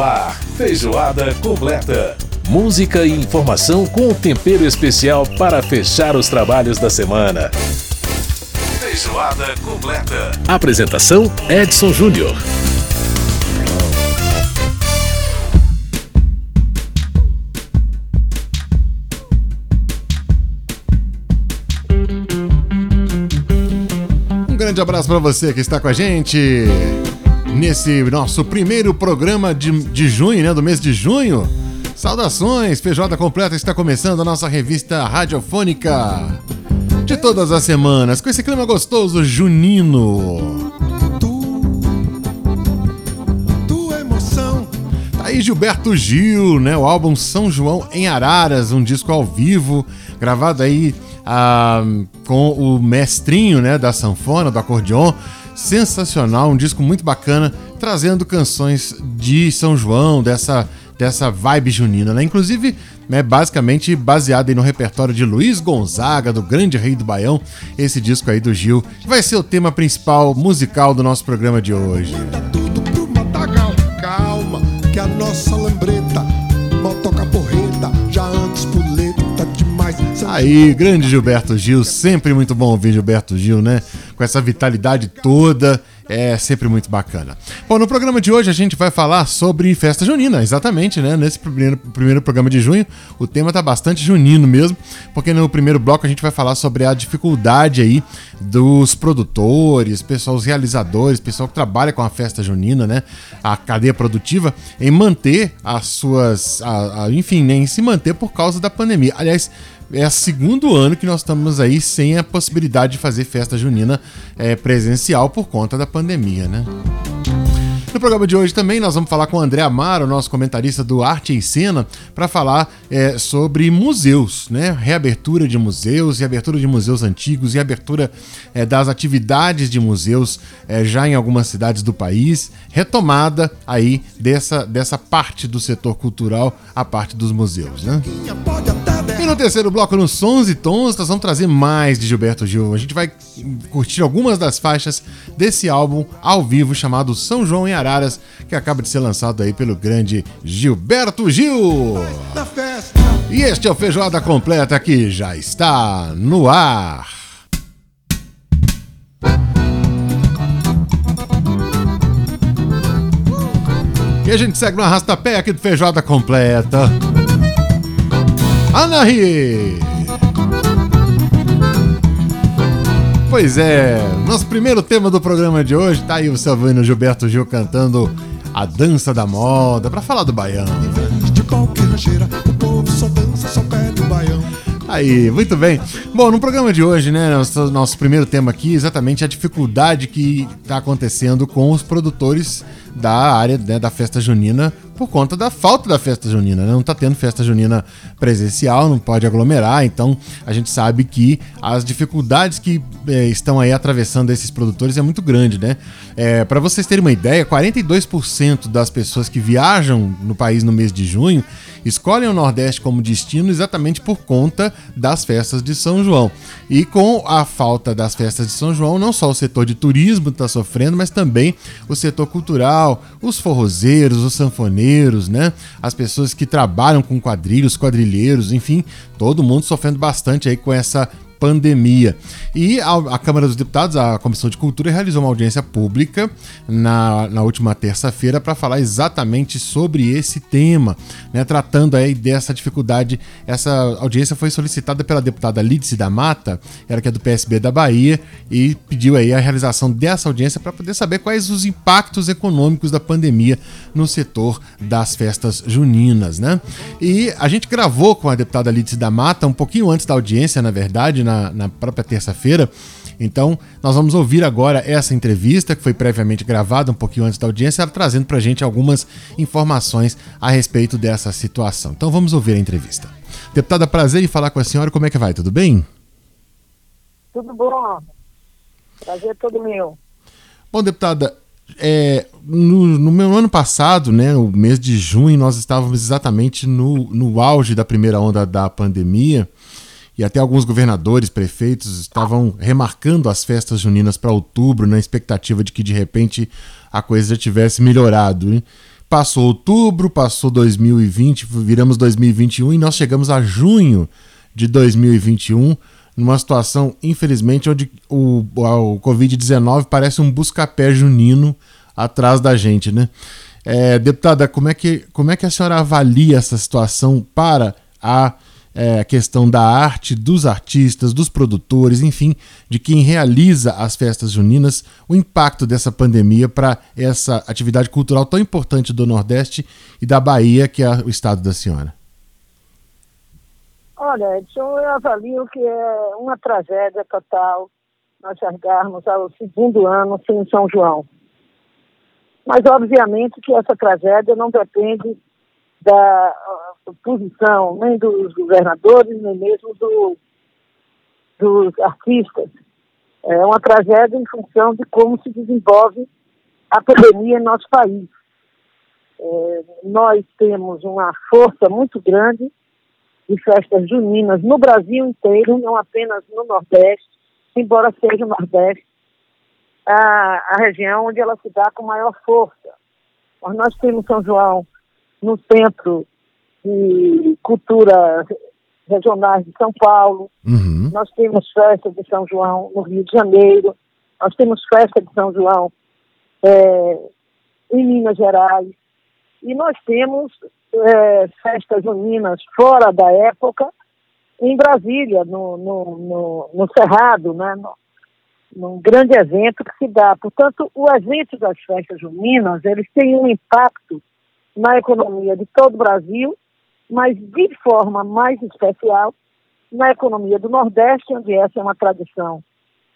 Ar, feijoada completa. Música e informação com tempero especial para fechar os trabalhos da semana. Feijoada completa. Apresentação: Edson Júnior. Um grande abraço para você que está com a gente nesse nosso primeiro programa de, de junho, né? Do mês de junho. Saudações, feijoada completa está começando a nossa revista radiofônica de todas as semanas, com esse clima gostoso junino. Tá aí Gilberto Gil, né? O álbum São João em Araras, um disco ao vivo, gravado aí ah, com o mestrinho, né? Da sanfona, do acordeon. Sensacional, um disco muito bacana, trazendo canções de São João, dessa, dessa vibe junina, né? Inclusive, é basicamente baseado no repertório de Luiz Gonzaga, do Grande Rei do Baião, esse disco aí do Gil, vai ser o tema principal musical do nosso programa de hoje. Manda tudo pro matagal. Calma, que a nossa Aí, grande Gilberto Gil, sempre muito bom ouvir Gilberto Gil, né? Com essa vitalidade toda, é sempre muito bacana. Bom, no programa de hoje a gente vai falar sobre festa junina, exatamente, né? Nesse primeiro, primeiro programa de junho, o tema tá bastante junino mesmo, porque no primeiro bloco a gente vai falar sobre a dificuldade aí dos produtores, pessoal, os realizadores, pessoal que trabalha com a festa junina, né? A cadeia produtiva, em manter as suas. a- a- enfim, né? se manter por causa da pandemia. Aliás, é o segundo ano que nós estamos aí sem a possibilidade de fazer festa junina é, presencial por conta da pandemia, né? No programa de hoje também nós vamos falar com o André Amaro, nosso comentarista do Arte e Cena, para falar é, sobre museus, né? Reabertura de museus, reabertura de museus antigos, reabertura é, das atividades de museus é, já em algumas cidades do país, retomada aí dessa, dessa parte do setor cultural, a parte dos museus, né? No terceiro bloco, nos Sons e Tons, nós vamos trazer mais de Gilberto Gil. A gente vai curtir algumas das faixas desse álbum ao vivo chamado São João em Araras, que acaba de ser lançado aí pelo grande Gilberto Gil. E este é o Feijoada Completa que já está no ar. E a gente segue no arrastapé aqui do Feijoada Completa. Anahi! Pois é, nosso primeiro tema do programa de hoje tá aí o Gilberto Gil cantando a dança da moda pra falar do baiano. De qualquer rancheira, o povo só dança, só pede o baião. Aí, muito bem. Bom, no programa de hoje, né, nosso, nosso primeiro tema aqui, exatamente a dificuldade que está acontecendo com os produtores da área né, da festa junina por conta da falta da festa junina, né? Não tá tendo festa junina presencial, não pode aglomerar, então a gente sabe que as dificuldades que eh, estão aí atravessando esses produtores é muito grande, né? É, para vocês terem uma ideia, 42% das pessoas que viajam no país no mês de junho escolhem o Nordeste como destino exatamente por conta das festas de São João. E com a falta das festas de São João, não só o setor de turismo está sofrendo, mas também o setor cultural, os forrozeiros, os sanfoneiros, né? As pessoas que trabalham com quadrilhos, quadrilheiros, enfim, todo mundo sofrendo bastante aí com essa pandemia. E a, a Câmara dos Deputados, a Comissão de Cultura, realizou uma audiência pública na, na última terça-feira para falar exatamente sobre esse tema, né, tratando aí dessa dificuldade. Essa audiência foi solicitada pela deputada Lídice da Mata, ela que é do PSB da Bahia, e pediu aí a realização dessa audiência para poder saber quais os impactos econômicos da pandemia no setor das festas juninas, né? E a gente gravou com a deputada Lídice da Mata um pouquinho antes da audiência, na verdade, na, na própria terça-feira. Então, nós vamos ouvir agora essa entrevista, que foi previamente gravada um pouquinho antes da audiência, ela trazendo pra gente algumas informações a respeito dessa situação. Então, vamos ouvir a entrevista. Deputada, prazer em falar com a senhora. Como é que vai? Tudo bem? Tudo bom? Prazer é todo meu. Bom, deputada, é, no, no meu ano passado, né, o mês de junho, nós estávamos exatamente no, no auge da primeira onda da pandemia e até alguns governadores, prefeitos estavam remarcando as festas juninas para outubro, na expectativa de que de repente a coisa já tivesse melhorado. né? Passou outubro, passou 2020, viramos 2021 e nós chegamos a junho de 2021, numa situação, infelizmente, onde o, o Covid-19 parece um busca-pé junino atrás da gente, né? É, deputada, como é, que, como é que a senhora avalia essa situação para a é, questão da arte, dos artistas, dos produtores, enfim, de quem realiza as festas juninas, o impacto dessa pandemia para essa atividade cultural tão importante do Nordeste e da Bahia, que é o estado da senhora? Olha, Edson, eu avalio que é uma tragédia total nós chegarmos ao segundo ano sem São João. Mas, obviamente, que essa tragédia não depende da posição nem dos governadores, nem mesmo do, dos artistas. É uma tragédia em função de como se desenvolve a pandemia em nosso país. É, nós temos uma força muito grande de festas juninas no Brasil inteiro, não apenas no Nordeste, embora seja o Nordeste a, a região onde ela se dá com maior força. Mas nós temos São João no centro de cultura regionais de São Paulo, uhum. nós temos festa de São João no Rio de Janeiro, nós temos festa de São João é, em Minas Gerais, e nós temos é, festas juninas fora da época em Brasília, no, no, no, no Cerrado, né, no, num grande evento que se dá. Portanto, o evento das festas juninas, eles têm um impacto na economia de todo o Brasil, mas de forma mais especial na economia do Nordeste, onde essa é uma tradição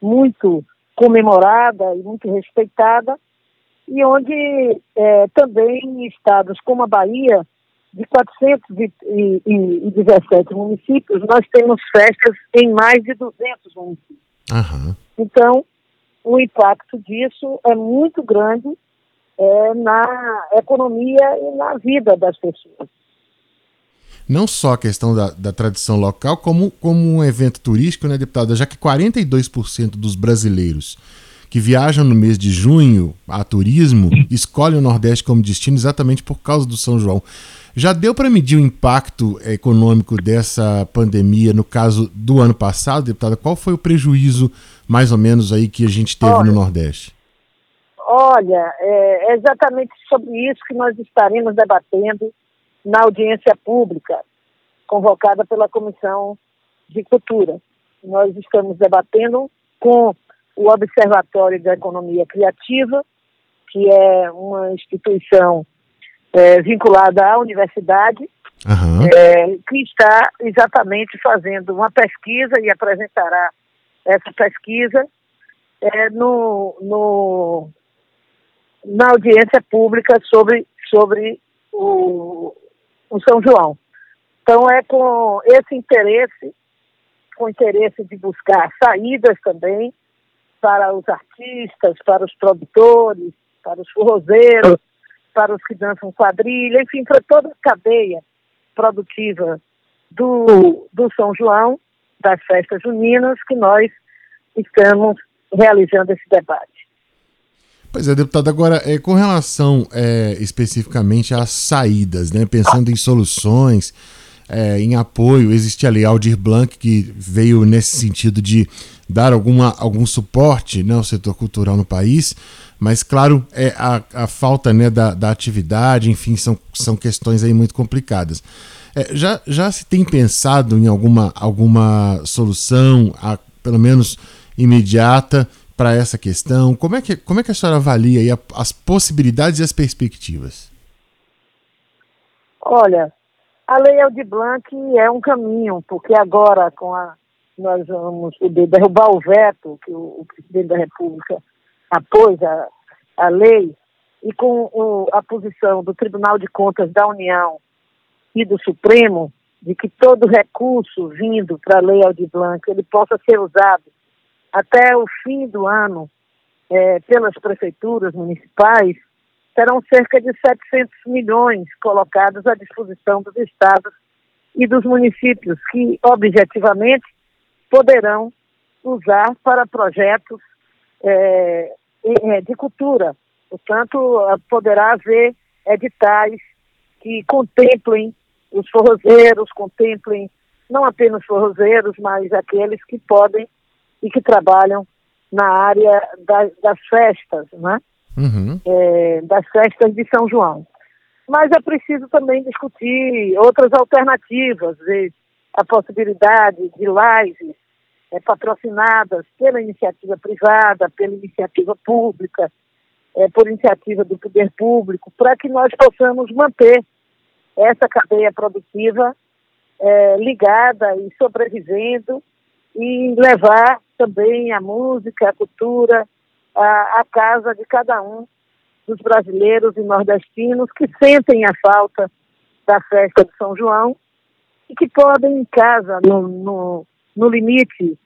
muito comemorada e muito respeitada, e onde é, também em estados como a Bahia, de 417 municípios, nós temos festas em mais de 200 municípios. Uhum. Então, o impacto disso é muito grande é, na economia e na vida das pessoas. Não só a questão da, da tradição local, como, como um evento turístico, né, deputada? Já que 42% dos brasileiros que viajam no mês de junho a turismo escolhem o Nordeste como destino exatamente por causa do São João. Já deu para medir o impacto econômico dessa pandemia no caso do ano passado, deputada? Qual foi o prejuízo, mais ou menos, aí que a gente teve olha, no Nordeste? Olha, é exatamente sobre isso que nós estaremos debatendo na audiência pública convocada pela Comissão de Cultura. Nós estamos debatendo com o Observatório da Economia Criativa, que é uma instituição é, vinculada à universidade, uhum. é, que está exatamente fazendo uma pesquisa e apresentará essa pesquisa é, no, no, na audiência pública sobre, sobre o, o São João. Então é com esse interesse, com interesse de buscar saídas também para os artistas, para os produtores, para os forrozeiros, para os que dançam quadrilha, enfim, para toda a cadeia produtiva do, do São João, das festas juninas, que nós estamos realizando esse debate. Pois é, deputado, agora, é, com relação é, especificamente às saídas, né, pensando em soluções, é, em apoio, existe a Lei Aldir Blanc, que veio nesse sentido de dar alguma, algum suporte né, ao setor cultural no país, mas, claro, é a, a falta né, da, da atividade, enfim, são, são questões aí muito complicadas. É, já, já se tem pensado em alguma, alguma solução, a, pelo menos imediata, para essa questão? Como é, que, como é que a senhora avalia a, as possibilidades e as perspectivas? Olha, a Lei Aldir Blanc é um caminho, porque agora com a, nós vamos poder derrubar o veto que o, o presidente da República após a, a lei e com o, a posição do Tribunal de Contas da União e do Supremo de que todo recurso vindo para a Lei Aldir Blanc ele possa ser usado até o fim do ano é, pelas prefeituras municipais, serão cerca de 700 milhões colocados à disposição dos estados e dos municípios, que objetivamente poderão usar para projetos é, é, de cultura. Portanto, poderá haver editais que contemplem os forrozeiros, contemplem não apenas forrozeiros, mas aqueles que podem e que trabalham na área das, das festas, né? Uhum. É, das festas de São João. Mas é preciso também discutir outras alternativas, a possibilidade de lives é, patrocinadas pela iniciativa privada, pela iniciativa pública, é, por iniciativa do poder público, para que nós possamos manter essa cadeia produtiva é, ligada e sobrevivendo e levar também a música, a cultura, a, a casa de cada um dos brasileiros e nordestinos que sentem a falta da festa de São João e que podem em casa, no, no, no limite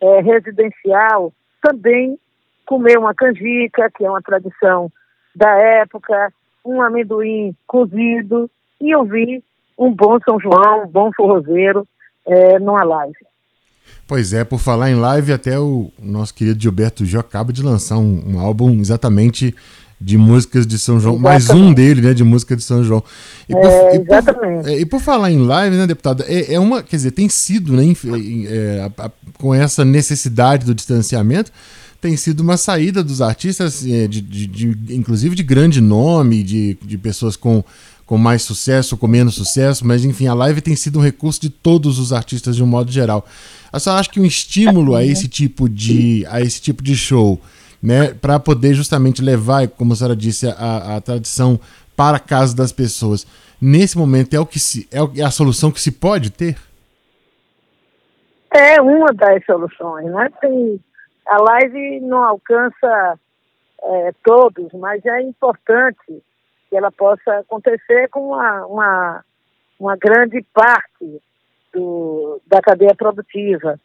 é, residencial, também comer uma canjica, que é uma tradição da época, um amendoim cozido e ouvir um bom São João, um bom forrozeiro é, numa live. Pois é, por falar em live, até o nosso querido Gilberto Gil acaba de lançar um, um álbum exatamente de músicas de São João, exatamente. mais um dele, né, de música de São João. E por, é, e por, é, e por falar em live, né, deputada, é, é, uma, quer dizer, tem sido, né, é, a, a, com essa necessidade do distanciamento, tem sido uma saída dos artistas, é, de, de, de, inclusive de grande nome, de, de pessoas com, com mais sucesso, com menos sucesso, mas enfim, a live tem sido um recurso de todos os artistas de um modo geral. Senhora acha que um estímulo a esse tipo de, a esse tipo de show, né, para poder justamente levar, como a senhora disse, a, a tradição para a casa das pessoas, nesse momento é o que se, é, é a solução que se pode ter? É uma das soluções, né? Tem, a live não alcança é, todos, mas é importante que ela possa acontecer com uma, uma, uma grande parte do, da cadeia produtiva.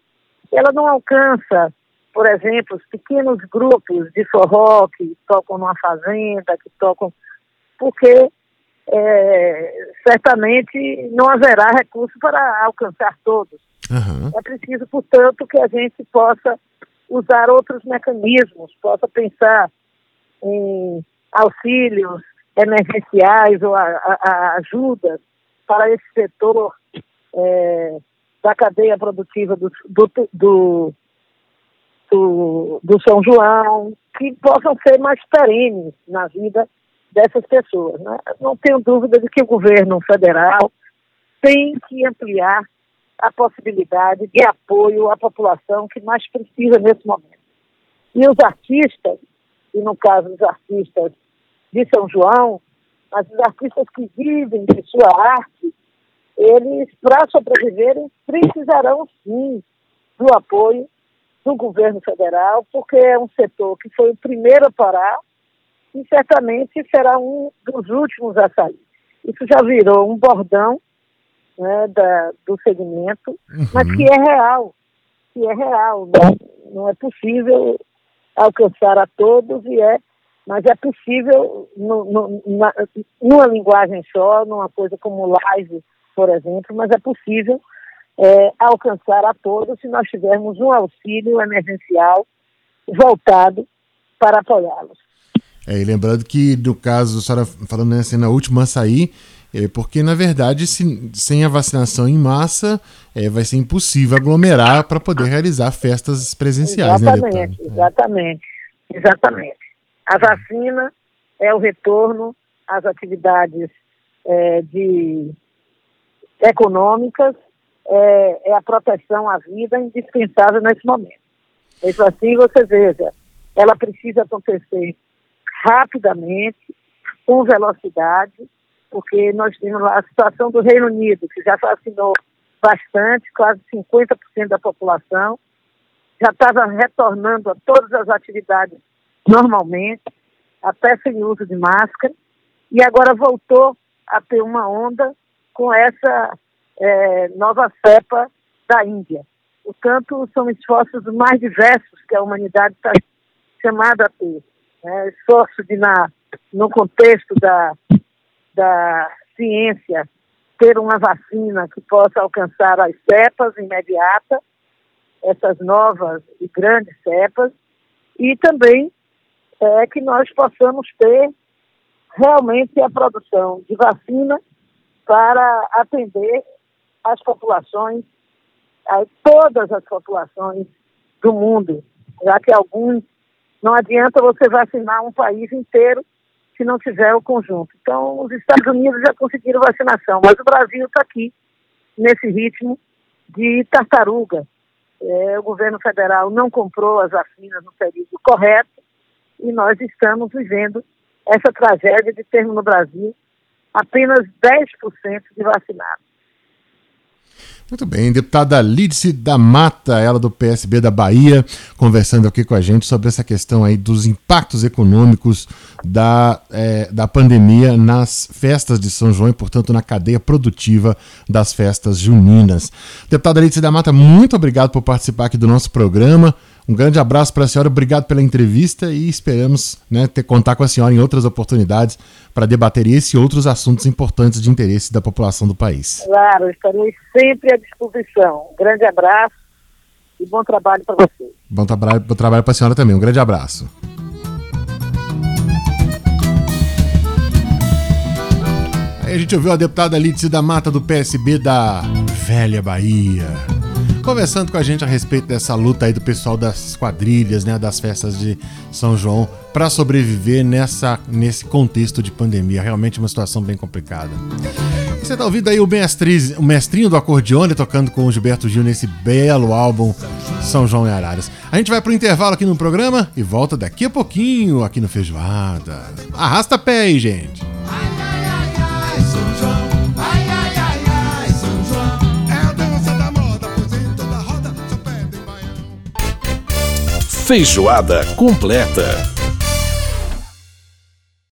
Ela não alcança, por exemplo, os pequenos grupos de forró que tocam numa fazenda, que tocam. porque é, certamente não haverá recurso para alcançar todos. Uhum. É preciso, portanto, que a gente possa usar outros mecanismos, possa pensar em auxílios emergenciais ou a, a, a ajudas para esse setor é, da cadeia produtiva do, do, do, do, do São João, que possam ser mais perenes na vida dessas pessoas. Né? Não tenho dúvida de que o governo federal tem que ampliar a possibilidade de apoio à população que mais precisa nesse momento. E os artistas, e no caso os artistas de São João, mas os artistas que vivem de sua arte, eles, para sobreviverem, precisarão sim do apoio do governo federal, porque é um setor que foi o primeiro a parar e certamente será um dos últimos a sair. Isso já virou um bordão né, da, do segmento, uhum. mas que é real, que é real, né? não é possível alcançar a todos e é, mas é possível no, no, na, numa linguagem só, numa coisa como live, por exemplo, mas é possível é, alcançar a todos se nós tivermos um auxílio emergencial voltado para apoiá-los. É, e lembrando que, no caso, a senhora falando assim, na última a sair, é, porque, na verdade, se, sem a vacinação em massa, é, vai ser impossível aglomerar para poder realizar festas presenciais, né, exatamente, né, Exatamente, exatamente. A vacina é o retorno às atividades é, de econômicas, é, é, a proteção à vida indispensável nesse momento. Isso assim, você veja, ela precisa acontecer rapidamente, com velocidade, porque nós temos lá a situação do Reino Unido, que já vacinou bastante, quase 50% da população, já estava retornando a todas as atividades normalmente, até sem uso de máscara, e agora voltou a ter uma onda com essa é, nova cepa da Índia. Portanto, são esforços mais diversos que a humanidade está chamada a ter. Né? Esforço de, na, no contexto da da ciência ter uma vacina que possa alcançar as cepas imediatas, essas novas e grandes cepas, e também é, que nós possamos ter realmente a produção de vacina para atender as populações, todas as populações do mundo, já que alguns não adianta você vacinar um país inteiro se não tiver o conjunto. Então, os Estados Unidos já conseguiram vacinação, mas o Brasil está aqui nesse ritmo de tartaruga. É, o governo federal não comprou as vacinas no período correto e nós estamos vivendo essa tragédia de termos no Brasil apenas 10% de vacinados. Muito bem, deputada Lídice da Mata, ela do PSB da Bahia, conversando aqui com a gente sobre essa questão aí dos impactos econômicos da, é, da pandemia nas festas de São João e, portanto, na cadeia produtiva das festas juninas. Deputada Lídice da Mata, muito obrigado por participar aqui do nosso programa. Um grande abraço para a senhora, obrigado pela entrevista e esperamos né, ter contar com a senhora em outras oportunidades para debater esse e outros assuntos importantes de interesse da população do país. Claro, estarei sempre à disposição. Um grande abraço e bom trabalho para você. Bom trabalho, bom trabalho para a senhora também. Um grande abraço. Aí a gente ouviu a deputada Lídice da Mata do PSB da Velha Bahia conversando com a gente a respeito dessa luta aí do pessoal das quadrilhas, né, das festas de São João, para sobreviver nessa, nesse contexto de pandemia. Realmente uma situação bem complicada. Você tá ouvindo aí o, mestre, o mestrinho do acordeone tocando com o Gilberto Gil nesse belo álbum São João e Araras. A gente vai pro intervalo aqui no programa e volta daqui a pouquinho aqui no Feijoada. Arrasta pé aí, gente. Feijoada completa.